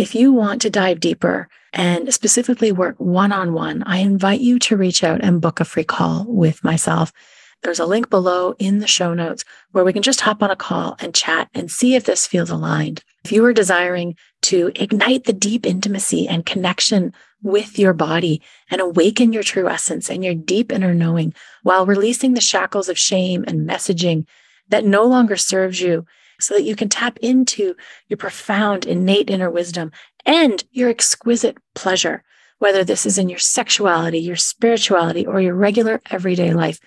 If you want to dive deeper and specifically work one on one, I invite you to reach out and book a free call with myself. There's a link below in the show notes where we can just hop on a call and chat and see if this feels aligned. If you are desiring to ignite the deep intimacy and connection with your body and awaken your true essence and your deep inner knowing while releasing the shackles of shame and messaging that no longer serves you so that you can tap into your profound innate inner wisdom and your exquisite pleasure, whether this is in your sexuality, your spirituality, or your regular everyday life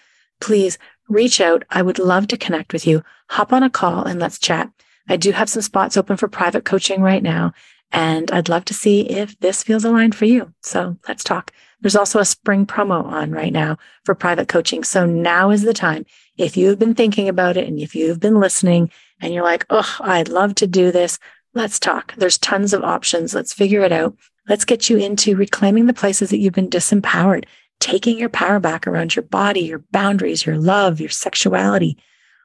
please reach out. I would love to connect with you. Hop on a call and let's chat. I do have some spots open for private coaching right now, and I'd love to see if this feels aligned for you. So let's talk. There's also a spring promo on right now for private coaching. So now is the time. If you've been thinking about it and if you've been listening and you're like, oh, I'd love to do this, let's talk. There's tons of options. Let's figure it out. Let's get you into reclaiming the places that you've been disempowered taking your power back around your body, your boundaries, your love, your sexuality,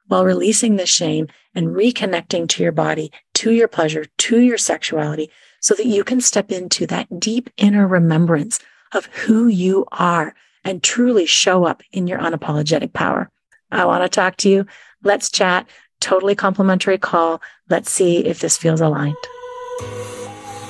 while releasing the shame and reconnecting to your body, to your pleasure, to your sexuality, so that you can step into that deep inner remembrance of who you are and truly show up in your unapologetic power. I want to talk to you. Let's chat. Totally complimentary call. Let's see if this feels aligned.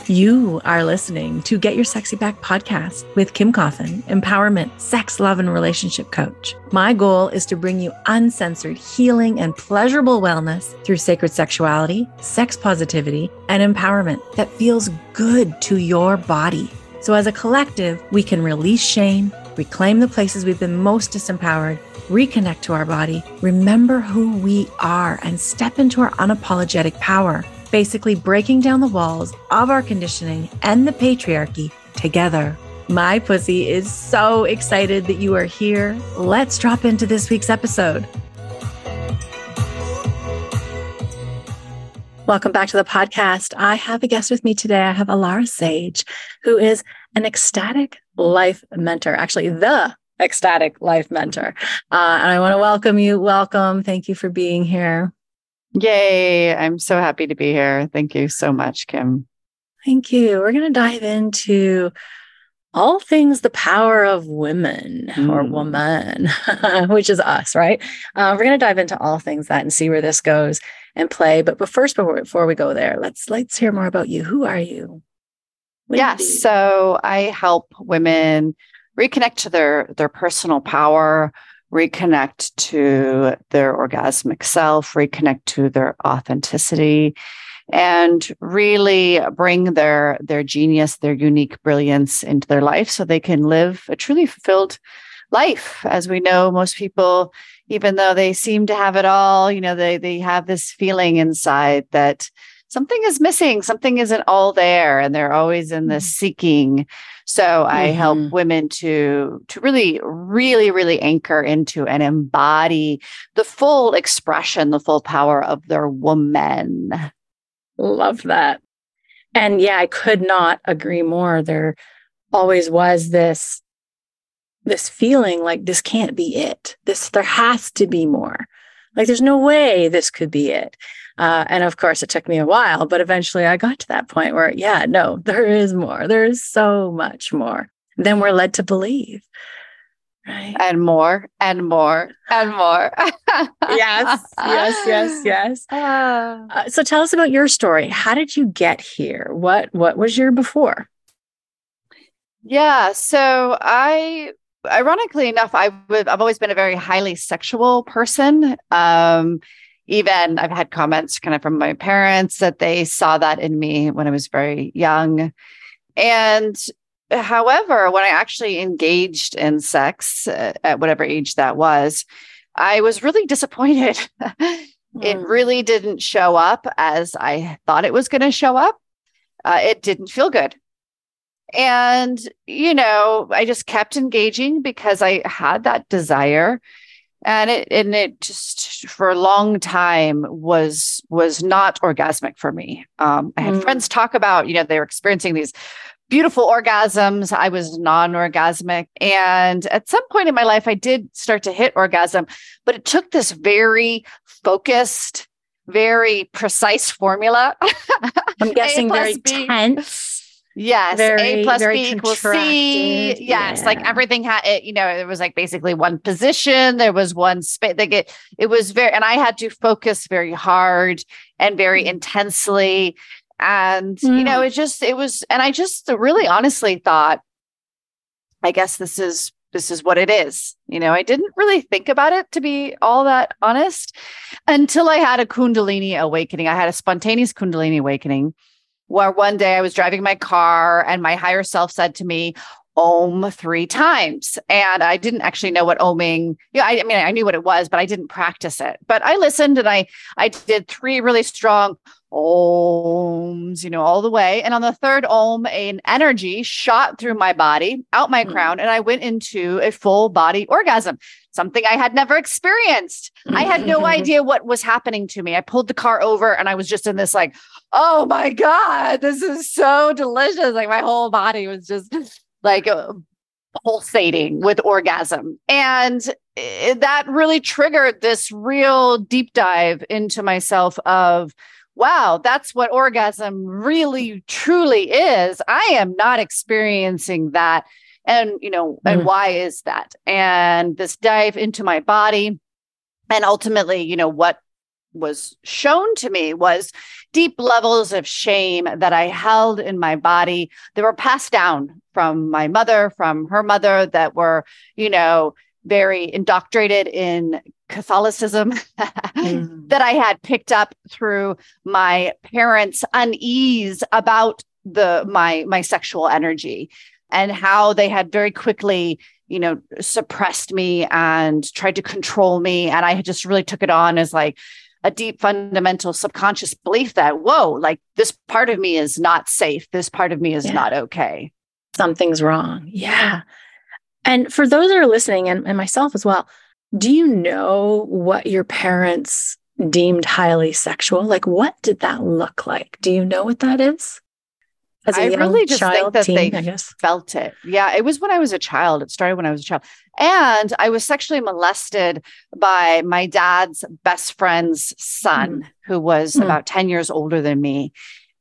You are listening to Get Your Sexy Back podcast with Kim Coffin, empowerment, sex, love, and relationship coach. My goal is to bring you uncensored healing and pleasurable wellness through sacred sexuality, sex positivity, and empowerment that feels good to your body. So, as a collective, we can release shame, reclaim the places we've been most disempowered, reconnect to our body, remember who we are, and step into our unapologetic power basically breaking down the walls of our conditioning and the patriarchy together. My pussy is so excited that you are here. Let's drop into this week's episode. Welcome back to the podcast. I have a guest with me today. I have Alara Sage, who is an ecstatic life mentor, actually, the ecstatic life mentor. Uh, and I want to welcome you. Welcome. Thank you for being here. Yay. I'm so happy to be here. Thank you so much, Kim. Thank you. We're going to dive into all things the power of women mm. or woman, which is us, right? Uh, we're going to dive into all things that and see where this goes and play. But, but first, before, before we go there, let's let's hear more about you. Who are you? yes. So I help women reconnect to their their personal power, reconnect to their orgasmic self, reconnect to their authenticity, and really bring their their genius, their unique brilliance into their life so they can live a truly fulfilled life. As we know, most people, even though they seem to have it all, you know, they they have this feeling inside that something is missing, something isn't all there, and they're always in this mm-hmm. seeking so mm-hmm. I help mm-hmm. women to to really really really anchor into and embody the full expression, the full power of their woman. Love that. And yeah, I could not agree more. There always was this this feeling like this can't be it. This there has to be more. Like there's no way this could be it. Uh, and of course, it took me a while, but eventually I got to that point where, yeah, no, there is more. There is so much more than we're led to believe. Right. And more and more and more. yes, yes, yes, yes. Ah. Uh, so tell us about your story. How did you get here? What what was your before? Yeah, so I ironically enough, I would I've always been a very highly sexual person. Um, even I've had comments kind of from my parents that they saw that in me when I was very young. And however, when I actually engaged in sex uh, at whatever age that was, I was really disappointed. mm. It hmm. really didn't show up as I thought it was going to show up. Uh, it didn't feel good. And, you know, I just kept engaging because I had that desire and it and it just for a long time was was not orgasmic for me um, i had mm. friends talk about you know they were experiencing these beautiful orgasms i was non-orgasmic and at some point in my life i did start to hit orgasm but it took this very focused very precise formula. I'm guessing very B. tense. Yes, very, A plus B equals C. Yes, yeah. like everything had it. You know, it was like basically one position. There was one space. Like it, it was very, and I had to focus very hard and very mm. intensely. And mm. you know, mm. it just it was, and I just really honestly thought, I guess this is this is what it is. You know, I didn't really think about it to be all that honest until I had a Kundalini awakening. I had a spontaneous Kundalini awakening where one day I was driving my car and my higher self said to me, Om three times. And I didn't actually know what oming, yeah, I, I mean, I knew what it was, but I didn't practice it. But I listened and I I did three really strong oms, you know, all the way. And on the third om, an energy shot through my body, out my mm. crown, and I went into a full body orgasm something I had never experienced. I had no idea what was happening to me. I pulled the car over and I was just in this like, oh my God, this is so delicious. Like my whole body was just like uh, pulsating with orgasm. And that really triggered this real deep dive into myself of, wow, that's what orgasm really truly is. I am not experiencing that and you know mm and why is that? And this dive into my body and ultimately you know what was shown to me was deep levels of shame that I held in my body that were passed down from my mother, from her mother, that were, you know, very indoctrinated in Catholicism mm. that I had picked up through my parents' unease about the my my sexual energy and how they had very quickly you know suppressed me and tried to control me. And i just really took it on as like a deep fundamental subconscious belief that whoa like this part of me is not safe. This part of me is yeah. not okay. Something's wrong. Yeah. And for those that are listening and, and myself as well do you know what your parents deemed highly sexual? Like what did that look like? Do you know what that is as a I really just child, think that teen, they felt it. Yeah, it was when I was a child. It started when I was a child. And I was sexually molested by my dad's best friend's son, mm. who was mm. about 10 years older than me.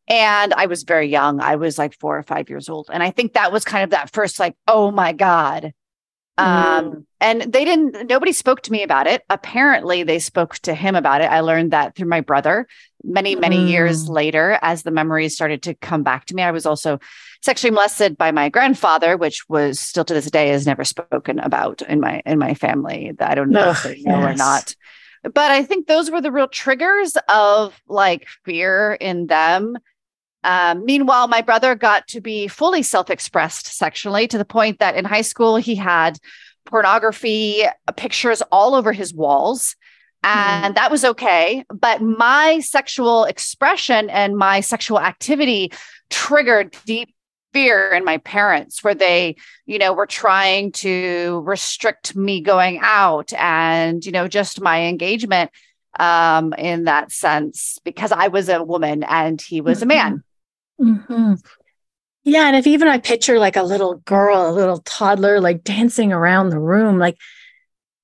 And I was very young. I was like four or five years old. And I think that was kind of that first, like, oh my God, um, mm. and they didn't, nobody spoke to me about it. Apparently, they spoke to him about it. I learned that through my brother many, many mm. years later as the memories started to come back to me. I was also sexually molested by my grandfather, which was still to this day is never spoken about in my in my family. That I don't know if they know yes. or not. But I think those were the real triggers of like fear in them um, meanwhile, my brother got to be fully self expressed sexually to the point that in high school he had pornography pictures all over his walls. And mm. that was okay. But my sexual expression and my sexual activity triggered deep fear in my parents where they you know were trying to restrict me going out and you know just my engagement um in that sense because i was a woman and he was mm-hmm. a man Mm-hmm. Yeah. And if even I picture like a little girl, a little toddler, like dancing around the room, like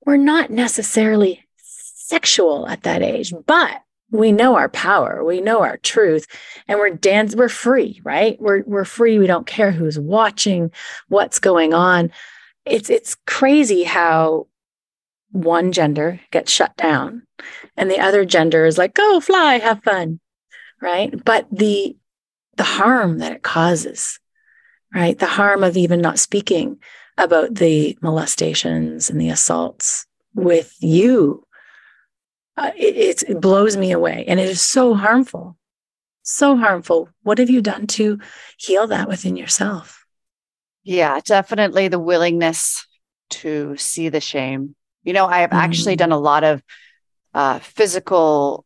we're not necessarily sexual at that age, but we know our power, we know our truth, and we're dance, we're free, right? We're we're free. We don't care who's watching, what's going on. It's it's crazy how one gender gets shut down and the other gender is like, go fly, have fun. Right. But the the harm that it causes, right? The harm of even not speaking about the molestations and the assaults with you. Uh, it, it blows me away. And it is so harmful, so harmful. What have you done to heal that within yourself? Yeah, definitely the willingness to see the shame. You know, I have mm-hmm. actually done a lot of uh, physical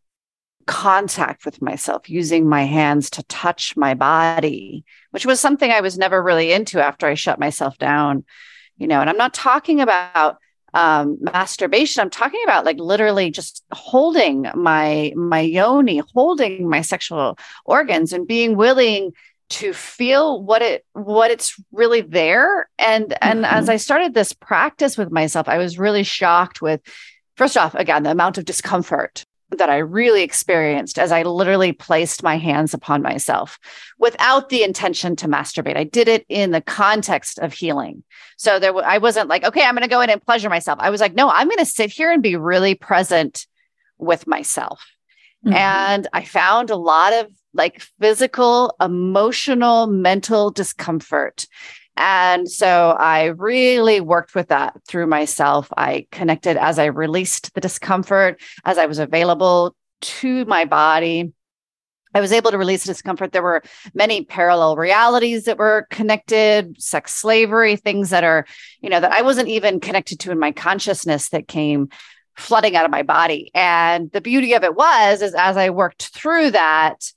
contact with myself, using my hands to touch my body, which was something I was never really into after I shut myself down. You know, and I'm not talking about um, masturbation. I'm talking about like literally just holding my my yoni, holding my sexual organs, and being willing to feel what it what it's really there. And and mm-hmm. as I started this practice with myself, I was really shocked with first off, again, the amount of discomfort that I really experienced as I literally placed my hands upon myself without the intention to masturbate. I did it in the context of healing. So there, I wasn't like, okay, I'm going to go in and pleasure myself. I was like, no, I'm going to sit here and be really present with myself. Mm-hmm. And I found a lot of like physical, emotional, mental discomfort. And so I really worked with that through myself. I connected as I released the discomfort, as I was available to my body. I was able to release discomfort. There were many parallel realities that were connected, sex slavery, things that are, you know, that I wasn't even connected to in my consciousness that came flooding out of my body. And the beauty of it was, is as I worked through that,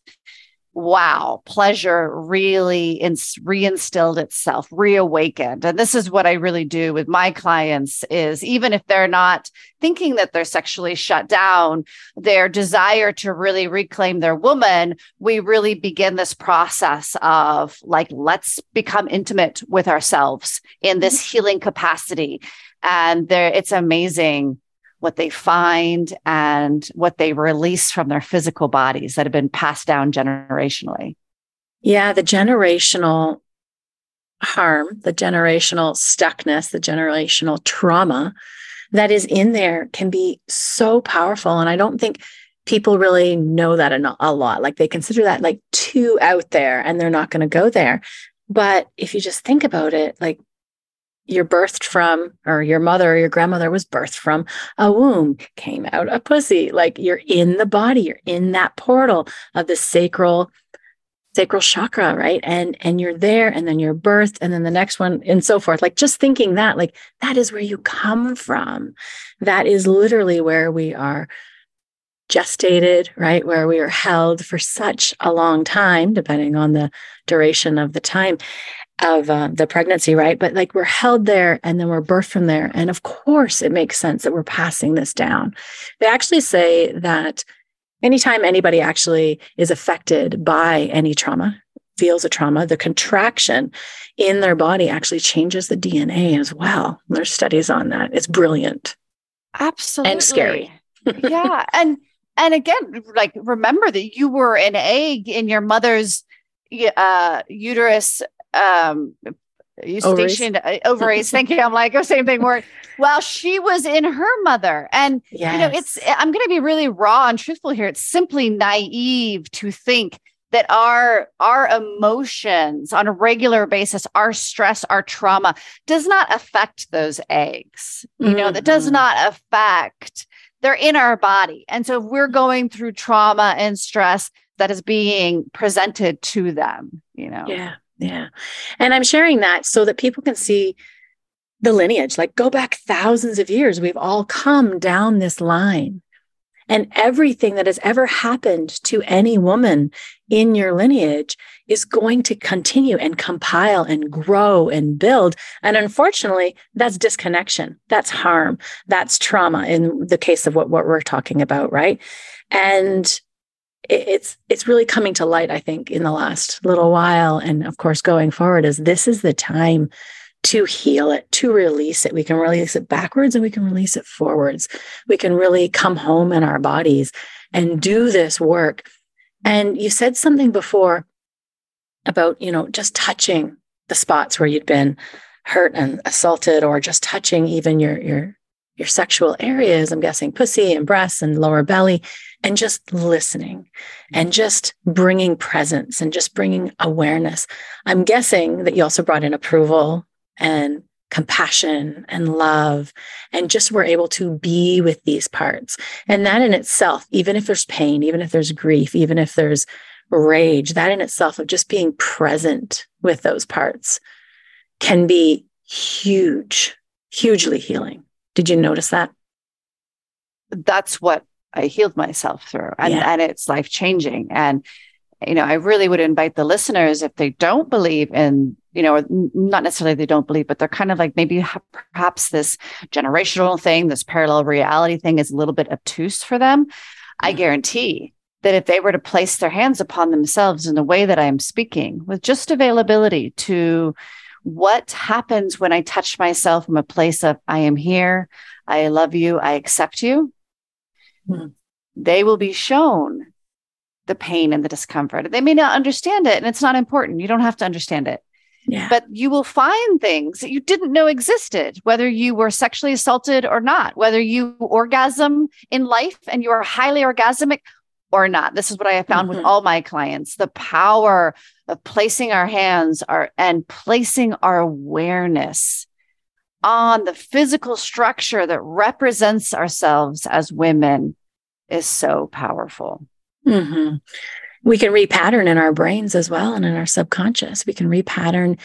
wow, pleasure really ins- reinstilled itself, reawakened. And this is what I really do with my clients is even if they're not thinking that they're sexually shut down, their desire to really reclaim their woman, we really begin this process of like, let's become intimate with ourselves in this mm-hmm. healing capacity. And there, it's amazing what they find and what they release from their physical bodies that have been passed down generationally. Yeah, the generational harm, the generational stuckness, the generational trauma that is in there can be so powerful. And I don't think people really know that a lot. Like they consider that like too out there and they're not going to go there. But if you just think about it, like you're birthed from, or your mother or your grandmother was birthed from a womb, came out a pussy. Like you're in the body, you're in that portal of the sacral sacral chakra right? And and you're there and then you're birthed and then the next one and so forth. Like just thinking that like that is where you come from. That is literally where we are gestated right? Where we are held for such a long time depending on the duration of the time of uh, the pregnancy, right? But like we're held there and then we're birthed from there. And of course, it makes sense that we're passing this down. They actually say that anytime anybody actually is affected by any trauma, feels a trauma, the contraction in their body actually changes the DNA as well. There's studies on that. It's brilliant. Absolutely. And scary. yeah. And and again, like remember that you were an egg in your mother's uh, uterus um you ovaries. stationed uh, ovaries. Thank you. I'm like, oh, same thing word. Well, she was in her mother. And yes. you know, it's I'm gonna be really raw and truthful here. It's simply naive to think that our our emotions on a regular basis our stress our trauma does not affect those eggs you mm-hmm. know that does mm-hmm. not affect they're in our body and so if we're going through trauma and stress that is being presented to them you know yeah yeah. And I'm sharing that so that people can see the lineage, like go back thousands of years. We've all come down this line. And everything that has ever happened to any woman in your lineage is going to continue and compile and grow and build. And unfortunately, that's disconnection. That's harm. That's trauma in the case of what, what we're talking about, right? And it's it's really coming to light i think in the last little while. And of course going forward is this is the time to heal it to release it. We can release it backwards and we can release it forwards. We can really come home in our bodies and do this work. And you said something before about you know just touching the spots where you'd been hurt and assaulted or just touching even your your your sexual areas i'm guessing pussy and breasts and lower belly and just listening mm-hmm. and just bringing presence and just bringing awareness. I'm guessing that you also brought in approval and compassion and love and just were able to be with these parts. And that in itself, even if there's pain, even if there's grief, even if there's rage, that in itself of just being present with those parts can be huge, hugely healing. Did you notice that? That's what I healed myself through. And, yeah. and it's life changing. And, you know, I really would invite the listeners if they don't believe in, you know, not necessarily they don't believe, but they're kind of like maybe perhaps this generational thing, this parallel reality thing is a little bit obtuse for them. I guarantee that if they were to place their hands upon themselves in the way that I am speaking, with just availability to what happens when I touch myself from a place of I am here, I love you, I accept you, they will be shown the pain and the discomfort. They may not understand it, and it's not important. You don't have to understand it. Yeah. But you will find things that you didn't know existed, whether you were sexually assaulted or not, whether you orgasm in life and you are highly orgasmic or not. This is what I have found mm-hmm. with all my clients the power of placing our hands our, and placing our awareness on the physical structure that represents ourselves as women is so powerful. Mm-hmm. We can repattern in our brains as well and in our subconscious. We can repattern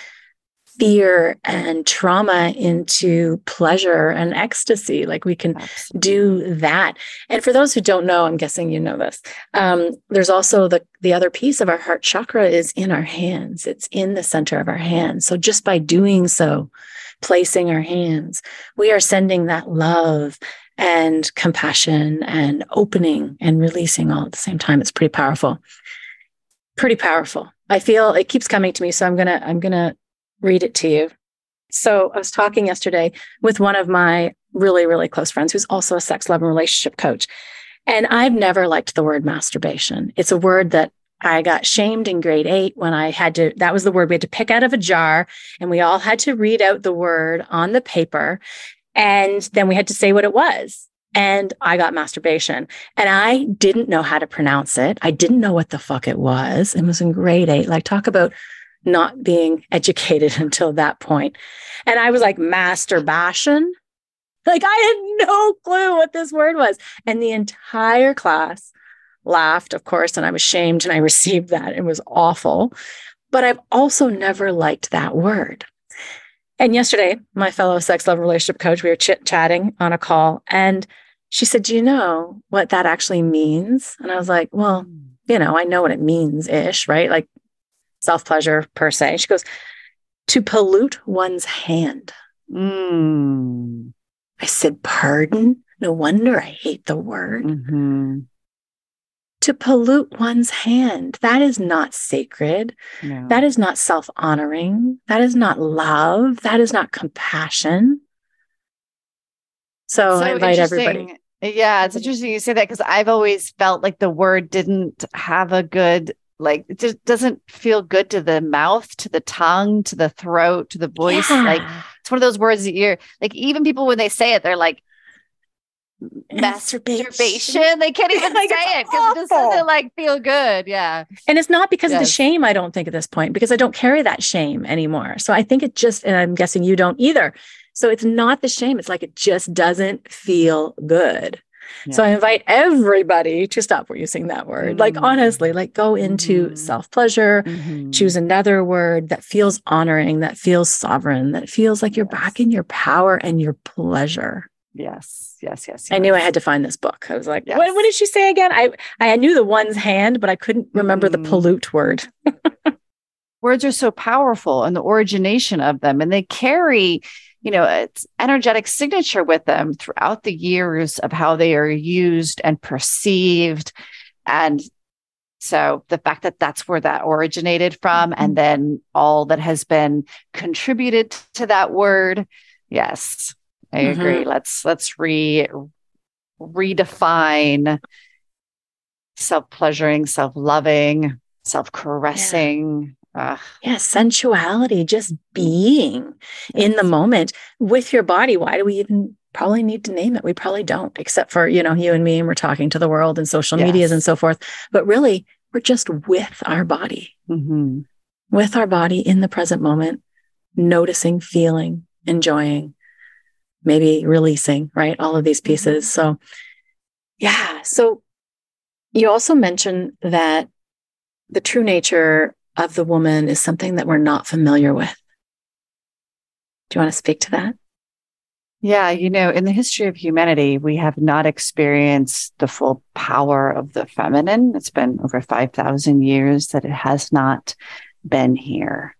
fear and trauma into pleasure and ecstasy. Like we can Absolutely. do that. And for those who don't know, I'm guessing you know this. Um, there's also the the other piece of our heart chakra is in our hands. It's in the center of our hands. So just by doing so, placing our hands, we are sending that love and compassion and opening and releasing all at the same time. It's pretty powerful. Pretty powerful. I feel it keeps coming to me. So I'm gonna, I'm gonna read it to you. So I was talking yesterday with one of my really, really close friends who's also a sex, love, and relationship coach. And I've never liked the word masturbation. It's a word that I got shamed in grade eight when I had to, that was the word we had to pick out of a jar and we all had to read out the word on the paper. And then we had to say what it was. And I got masturbation and I didn't know how to pronounce it. I didn't know what the fuck it was. It was in grade eight. Like, talk about not being educated until that point. And I was like, masturbation. Like, I had no clue what this word was. And the entire class laughed, of course, and I was shamed and I received that. It was awful. But I've also never liked that word. And yesterday, my fellow sex love relationship coach, we were chit chatting on a call, and she said, Do you know what that actually means? And I was like, Well, hmm. you know, I know what it means ish, right? Like self pleasure per se. She goes, To pollute one's hand. Mm. I said, Pardon? No wonder I hate the word. Mm-hmm to pollute one's hand. That is not sacred. No. That is not self honoring. That is not love. That is not compassion. So, so I invite everybody. Yeah, it's interesting you say that because I've always felt like the word didn't have a good, like, it just doesn't feel good to the mouth, to the tongue, to the throat, to the voice. Yeah. Like, it's one of those words that you're like, even people when they say it, they're like, masturbation. They can't even like, say it because it just doesn't like feel good. Yeah. And it's not because yes. of the shame, I don't think at this point, because I don't carry that shame anymore. So I think it just, and I'm guessing you don't either. So it's not the shame. It's like it just doesn't feel good. Yeah. So I invite everybody to stop using that word. Mm-hmm. Like honestly, like go into mm-hmm. self-pleasure, mm-hmm. choose another word that feels honoring, that feels sovereign, that feels like you're yes. back in your power and your pleasure. Yes, yes, yes, yes. I knew I had to find this book. I was like, yes. what, what, did she say again? I I knew the one's hand, but I couldn't remember mm. the pollute word. Words are so powerful and the origination of them, and they carry, you know, it's energetic signature with them throughout the years of how they are used and perceived. And so the fact that that's where that originated from, mm-hmm. and then all that has been contributed to that word, yes, I mm-hmm. agree. Let's let's re redefine self-pleasuring, self-loving, self-caressing. Yeah. yeah, sensuality, just being yes. in the moment with your body. Why do we even probably need to name it? We probably don't, except for, you know, you and me, and we're talking to the world and social yes. medias and so forth. But really, we're just with our body, mm-hmm. with our body in the present moment, noticing, feeling, enjoying maybe releasing, right? All of these mm-hmm. pieces. So, yeah. So, you also mentioned that the true nature of the woman is something that we're not familiar with. Do you want to speak to that? Yeah, you know, in the history of humanity, we have not experienced the full power of the feminine. It's been over 5,000 years that it has not been here.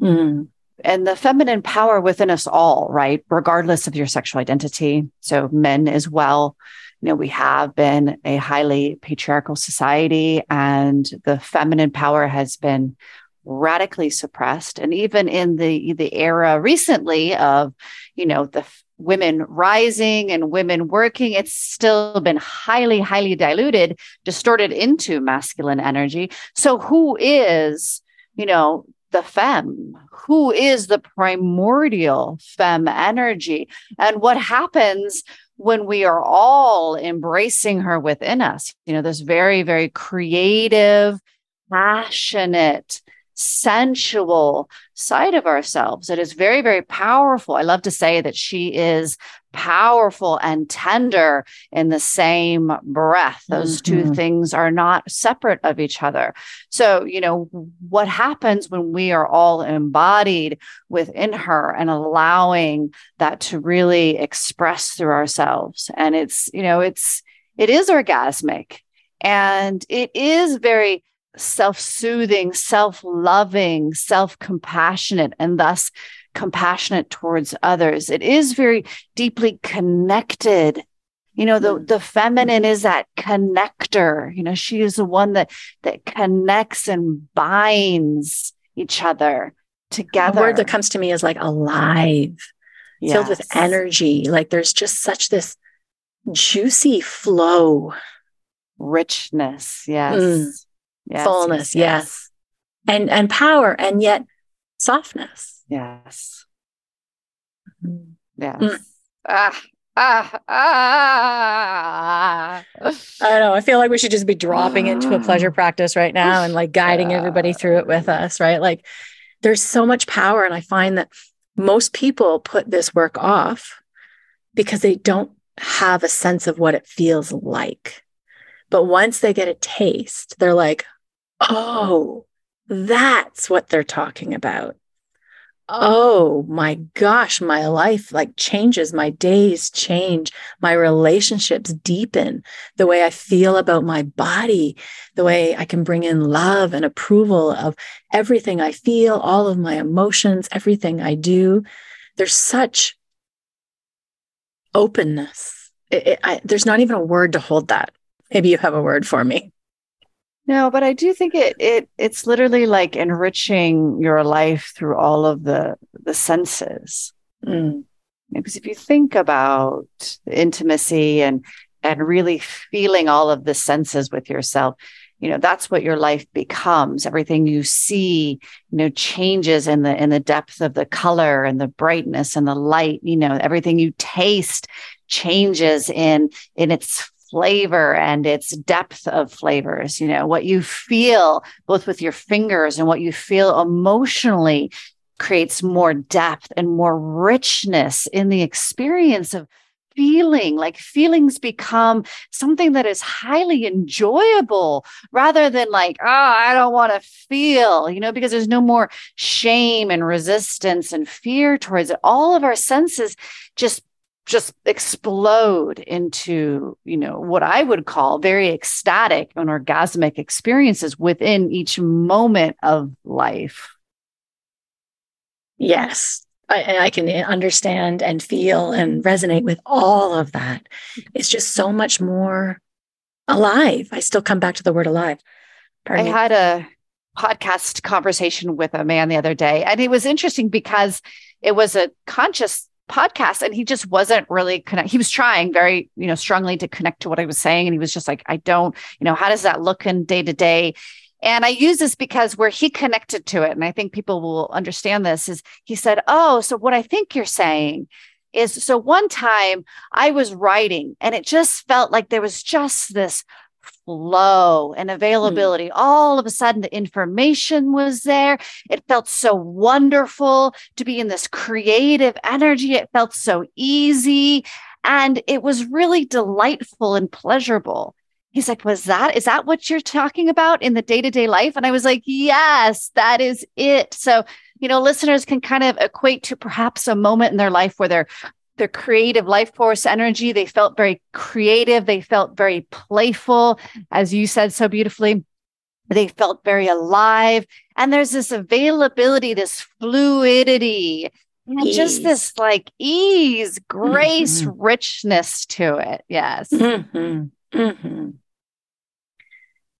Mm and the feminine power within us all, right? Regardless of your sexual identity. So men as well. You know, we have been a highly patriarchal society and the feminine power has been radically suppressed. And even in the, the era recently of, you know, the women rising and women working, it's still been highly, highly diluted, distorted into masculine energy. So, who is, you know, the femme? Who is the primordial femme energy? And what happens when we are all embracing her within us? You know, this very, very creative, passionate, sensual side of ourselves. It is very, very powerful. I love to say that she is powerful and tender in the same breath. Those mm-hmm. two things are not separate of each other. So, you know, what happens when we are all embodied within her and allowing that to really express through ourselves? And it's, you know, it's, it is orgasmic and it is very self soothing, self loving, self compassionate, and thus compassionate towards others. It is very deeply connected. You know, the, mm. the feminine is that connector. You know, she is the one that that connects and binds each other together. The word that comes to me is like alive, yes. filled with energy. Like there's just such this juicy flow. Richness. Yes. Mm yes, fullness, yes, yes. And and power and yet softness. Yes. Mm-hmm. Yes. Mm. Ah, ah, ah. I don't know. I feel like we should just be dropping into a pleasure practice right now and like guiding everybody through it with us, right? Like there's so much power. And I find that most people put this work off because they don't have a sense of what it feels like. But once they get a taste, they're like, oh, that's what they're talking about. Oh. oh my gosh, my life like changes, my days change, my relationships deepen, the way I feel about my body, the way I can bring in love and approval of everything I feel, all of my emotions, everything I do. There's such openness. It, it, I, there's not even a word to hold that. Maybe you have a word for me. No, but I do think it it it's literally like enriching your life through all of the the senses. Mm. Because if you think about intimacy and and really feeling all of the senses with yourself, you know that's what your life becomes everything you see you know changes in the in the depth of the color and the brightness and the light you know everything you taste changes in in its flavor and its depth of flavors, you know, what you feel both with your fingers and what you feel emotionally creates more depth and more richness in the experience of feeling like feelings become something that is highly enjoyable rather than like oh i don't want to feel you know because there's no more shame and resistance and fear towards it. All of our senses just just explode into you know what i would call very ecstatic and orgasmic experiences within each moment of life. Yes. I, I, can understand and feel and resonate with all of that. It's just so much more alive. I still come back to the word alive. Pardon i me. had a podcast conversation with a man the other day and it was interesting because it was a conscious podcast and he just wasn't really connect he was trying very you know strongly to connect to what i was saying and he was just like i don't you know how does that look in day to day and i use this because where he connected to it and i think people will understand this is he said oh so what i think you're saying is so one time i was writing and it just felt like there was just this flow and hmm. availability. Mm. All of a sudden, the information was there. It felt so wonderful to be in this creative energy. It felt so easy. And it was really delightful and pleasurable. He's like, Was that, is that what you're talking about in the day to day life? And I was like, Yes, that is it. So, you know, listeners can kind of equate to perhaps a moment in their life where they're their creative life force energy. They felt very creative. They felt very playful, as you said so beautifully. They felt very alive. And there's this availability, this fluidity, and just this like ease, grace, mm-hmm. richness to it. Yes. Mm-hmm. Mm-hmm.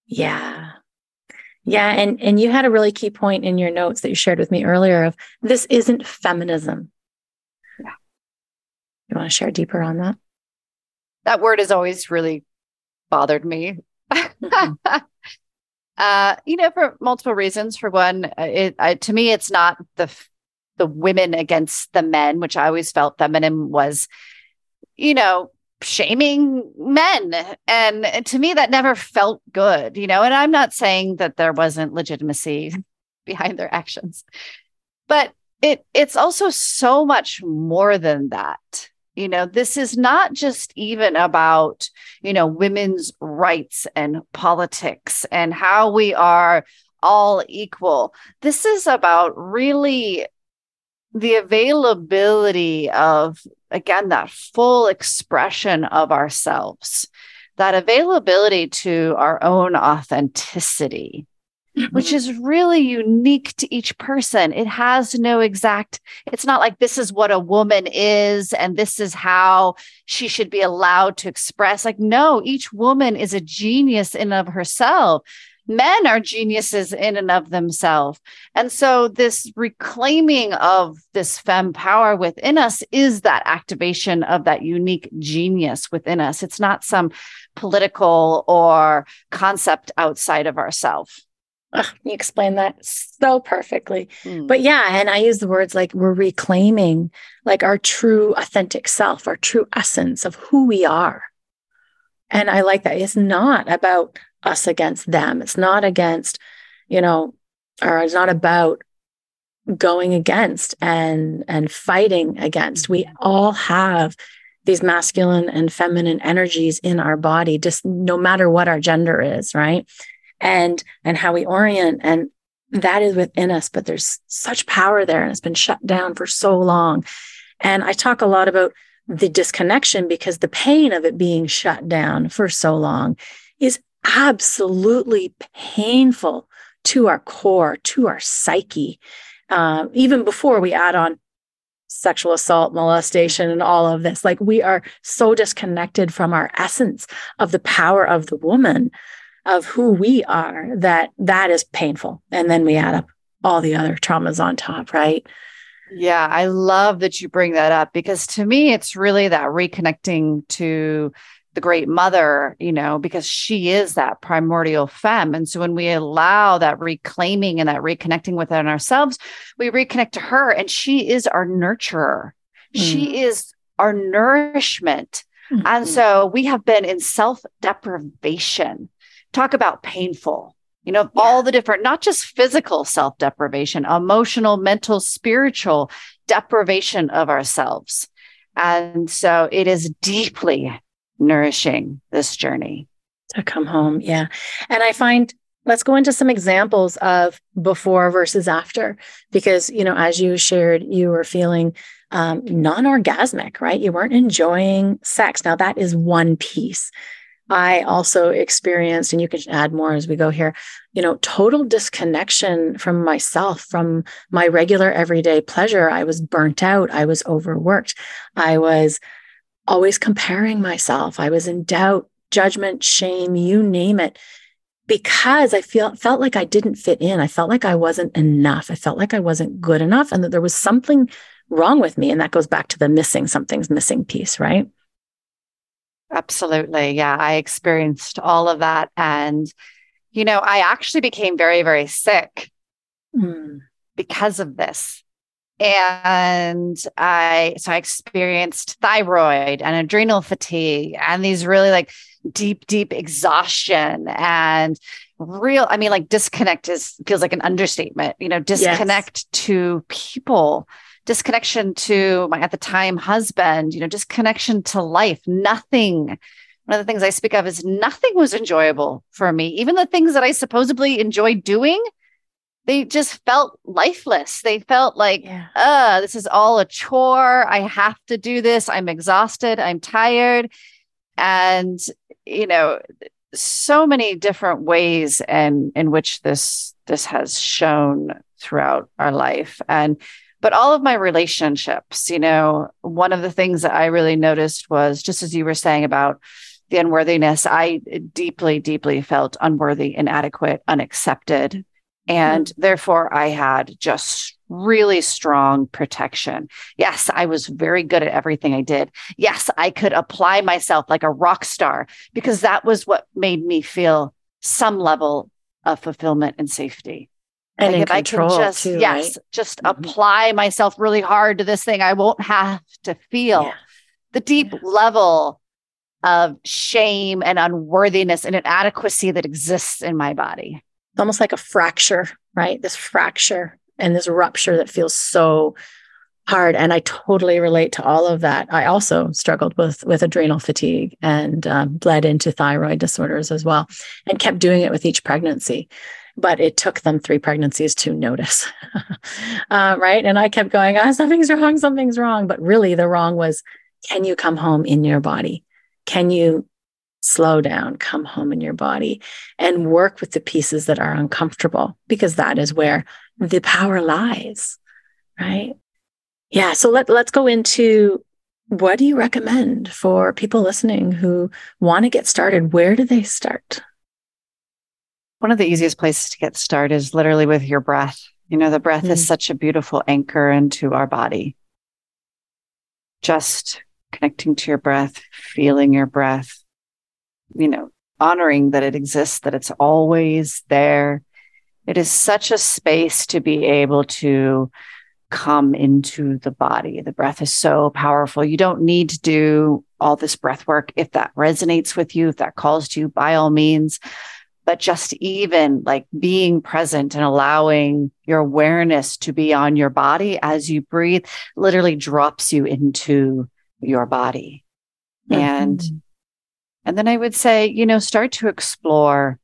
Yeah. Yeah. And, and you had a really key point in your notes that you shared with me earlier of this isn't feminism You want to share deeper on that? That word has always really bothered me. Mm-hmm. uh, you know, for multiple reasons. For one, uh, it I, to me, it's not the the women against the men, which I always felt feminine was, you know, shaming men. And to me, that never felt good, you know. And I'm not saying that there wasn't legitimacy behind their actions, but it it's also so much more than that. You know, this is not just even about, you know, women's rights and politics and how we are all equal. This is about really the availability of again that full expression of ourselves that availability to our own authenticity. Which is really unique to each person it has no exact it's not like this is what a woman is and this is how she should be allowed to express like no each woman is a genius in of herself men are geniuses in and of themselves. And so, this reclaiming of this femme power within us is that activation of that unique genius within us. It's not some political or concept outside of ourselves. You explain that so perfectly. Mm. But yeah, and I use the words like we're reclaiming like our true authentic self, our true essence of who we are. And I like that. It's not about us against them. It's not against, you know, or it's not about going against and and fighting against. We all have these masculine and feminine energies in our body just no matter what our gender is, right? And and how we orient and that is within us, but there's such power there and it's been shut down for so long. And I talk a lot about the disconnection because the pain of it being shut down for so long is absolutely painful to our core, to our psyche, uh, even before we add on sexual assault, molestation, and all of this. Like we are so disconnected from our essence of the power of the woman, of who we are, that that is painful. And then we add up all the other traumas on top, right? Yeah, I love that you bring that up because to me, it's really that reconnecting to the great mother, you know, because she is that primordial femme And so when we allow that reclaiming and that reconnecting within ourselves, we reconnect to her and she is our nurturer. Mm. She is our nourishment. Mm-hmm. And so we have been in self deprivation. Talk about painful, you know, yeah. all the different, not just physical self deprivation, emotional, mental, spiritual deprivation of ourselves. And so it is deeply nourishing this journey. To come home. Yeah. And I find let's go into some examples of before versus after because you know as you shared you were feeling um, non-orgasmic right you weren't enjoying sex now that is one piece i also experienced and you can add more as we go here you know total disconnection from myself from my regular everyday pleasure i was burnt out i was overworked i was always comparing myself. I was in doubt, judgment, shame, you name it, because I feel felt like I didn't fit in. I felt like I wasn't enough. I felt like I wasn't good enough and that there was something wrong with me. And that goes back to the missing something's missing piece, right? Absolutely. Yeah. I experienced all of that. And, you know, I actually became very, very sick mm. because of this and I so I experienced thyroid and adrenal fatigue and these really like deep, deep exhaustion and real. I mean, like disconnect is feels like an understatement. You know, disconnect yes. to people, disconnection to my at the time husband. You know, disconnection to life. Nothing. One of the things I speak of is nothing was enjoyable for me. Even the things that I supposedly enjoyed doing they just felt lifeless. They felt like, yeah. uh, this is all a chore. I have to do this. I'm exhausted. I'm tired. And, you know, so many different ways and in which this this has shown throughout our life. And but all of my relationships, you know, one of the things that I really noticed was just as you were saying about the unworthiness, I deeply, deeply felt unworthy, inadequate, unaccepted And mm-hmm. therefore, I had just really strong protection. Yes, I was very good at everything I did. Yes, I could apply myself like a rock star because that was what made me feel some level of fulfillment and safety. And like if I can just, too, yes, right? just mm-hmm. apply myself really hard to this thing, I won't have to feel yeah. the deep yeah. level of shame and unworthiness and inadequacy that exists in my body. It's almost like a fracture, right? This fracture and this rupture that feels so hard and i totally relate to all of that i also struggled with with adrenal fatigue and um, bled into thyroid disorders as well and kept doing it with each pregnancy but it took them three pregnancies to notice uh, right and i kept going oh, something's wrong something's wrong but really the wrong was can you come home in your body can you slow down come home in your body and work with the pieces that are uncomfortable because that is where the power lies right yeah. So let, let's go into what do you recommend for people listening who want to get started? Where do they start? One of the easiest places to get started is literally with your breath. You know, the breath mm. is such a beautiful anchor into our body. Just connecting to your breath, feeling your breath, you know, honoring that it exists, that it's always there. It is such a space to be able to come into the body. The breath is so powerful. You don't need to do all this breath work if that resonates with you, if that calls to you, by all means. But just even like being present and allowing your awareness to be on your body as you breathe literally drops you into your body. Mm-hmm. And and then I would say, you know, start to explore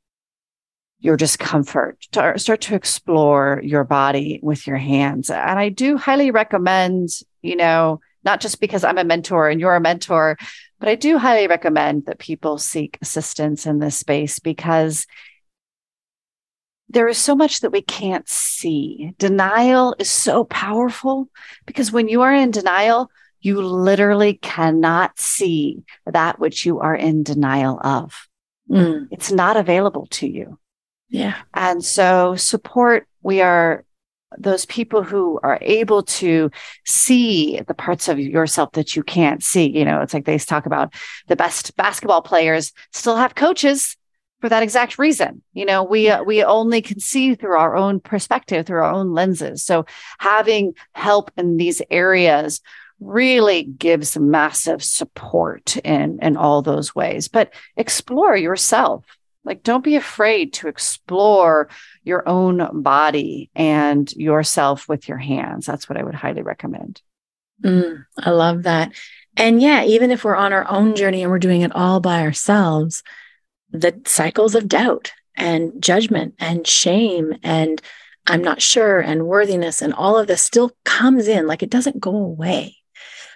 your discomfort. Start to explore your body with your hands. And I do highly recommend, you know, not just because I'm a mentor and you're a mentor, but I do highly recommend that people seek assistance in this space because there is so much that we can't see. Denial is so powerful because when you are in denial, you literally cannot see that which you are in denial of. Mm. It's not available to you. Yeah. And so support, we are those people who are able to see the parts of yourself that you can't see. You know, it's like they talk about the best basketball players still have coaches for that exact reason. You know, we yeah. we only can see through our own perspective, through our own lenses. So having help in these areas really gives massive support in in all those ways. But explore yourself like, don't be afraid to explore your own body and yourself with your hands. That's what I would highly recommend. Mm, I love that. And yeah, even if we're on our own journey and we're doing it all by ourselves, the cycles of doubt and judgment and shame and I'm not sure and worthiness and all of this still comes in, like it doesn't go away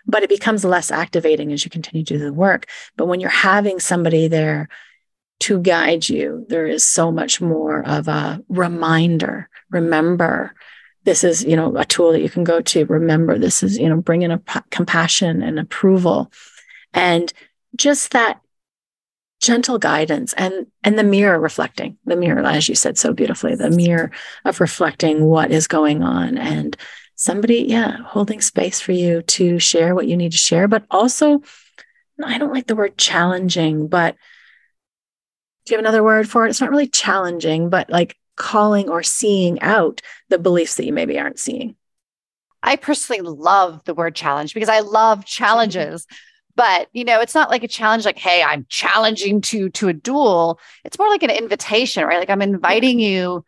but it becomes less activating as you continue to do the work. But when you're having somebody there to guide you. There is so much more of a reminder. Remember, this is, you know, a tool that you can go to. Remember, this is, you know, bringing a p- compassion and approval and just that gentle guidance and and the mirror reflecting the mirror as you said so beautifully the mirror of reflecting what is going on and somebody yeah holding space for you to share what you need to share but also i don't like the word challenging but do you have another word for it? It's not really challenging, but like calling or seeing out the beliefs that you maybe aren't seeing. I personally love the word challenge because I love challenges. But you know, it's not like a challenge like, hey, I'm challenging to to a duel. It's more like an invitation, right? Like I'm inviting you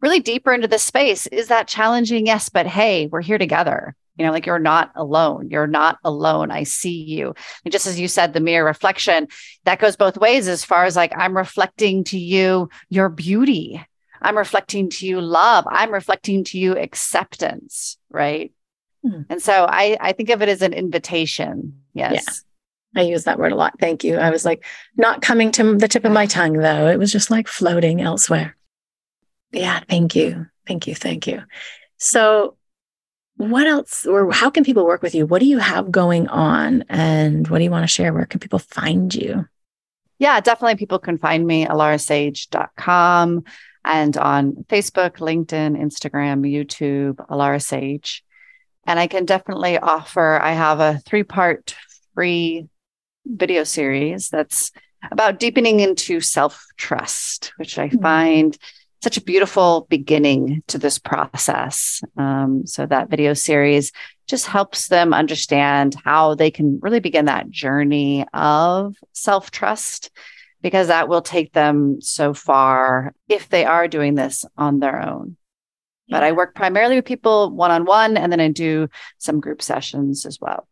really deeper into this space. Is that challenging? Yes, but hey, we're here together. You know, like you're not alone. You're not alone. I see you. And just as you said, the mirror reflection, that goes both ways as far as like I'm reflecting to you your beauty. I'm reflecting to you love. I'm reflecting to you acceptance. Right. Hmm. And so I, I think of it as an invitation. Yes. Yeah. I use that word a lot. Thank you. I was like not coming to the tip of my tongue though. It was just like floating elsewhere. Yeah. Thank you. Thank you. Thank you. So what else or how can people work with you? What do you have going on and what do you want to share? Where can people find you? Yeah, definitely people can find me at alarasage.com. and on Facebook, LinkedIn, Instagram, YouTube, Alara Sage. And I can definitely offer, I have a three part free video series that's about deepening into self trust, which I mm-hmm. find such a beautiful beginning to this process. Um, so, that video series just helps them understand how they can really begin that journey of self trust because that will take them so far if they are doing this on their own. Yeah. But I work primarily with people one on one, and then I do some group sessions as well.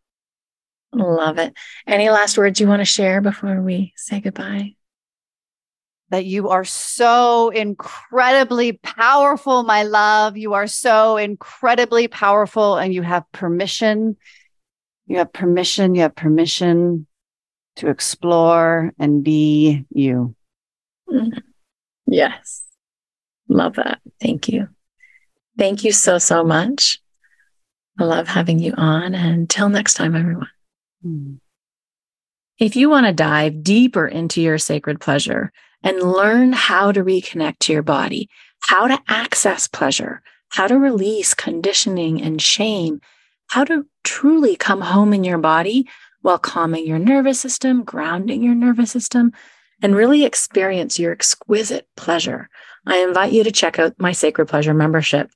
Love it. Any last words you want to share before we say goodbye? That you are so incredibly powerful, my love. You are so incredibly powerful, and you have permission. You have permission. You have permission to explore and be you. Mm-hmm. Yes. Love that. Thank you. Thank you so, so much. I love having you on. And until next time, everyone. Mm-hmm. If you want to dive deeper into your sacred pleasure and learn how to reconnect to your body, how to access pleasure, how to release conditioning and shame, how to truly come home in your body, while calming your nervous system, grounding your nervous system, and really experience your exquisite pleasure. I invite you to check out my Sacred Pleasure membership.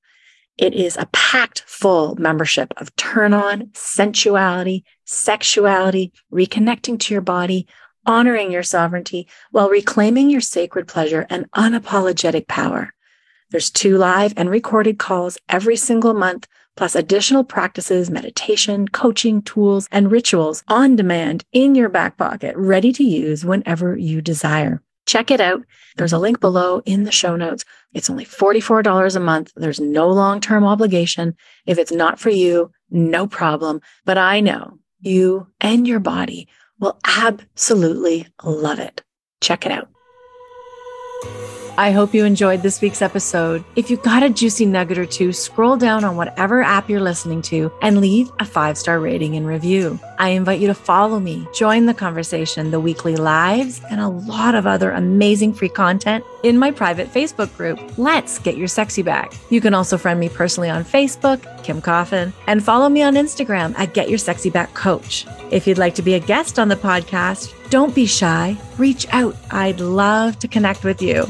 It is a packed full membership of turn on, sensuality, sexuality, reconnecting to your body, honoring your sovereignty while reclaiming your sacred pleasure and unapologetic power. There's two live and recorded calls every single month plus additional practices, meditation, coaching, tools, and rituals on demand in your back pocket, ready to use whenever you desire. Check it out. There's a link below in the show notes. It's only $44 a month. There's no long term obligation. If it's not for you, no problem. But I know you and your body will absolutely love it. Check it out. I hope you enjoyed this week's episode. If you got a juicy nugget or two, scroll down on whatever app you're listening to and leave a five star rating and review. I invite you to follow me, join the conversation, the weekly lives, and a lot of other amazing free content in my private Facebook group. Let's get your sexy back. You can also friend me personally on Facebook, Kim Coffin, and follow me on Instagram at Get Your Sexy Back Coach. If you'd like to be a guest on the podcast, don't be shy, reach out. I'd love to connect with you.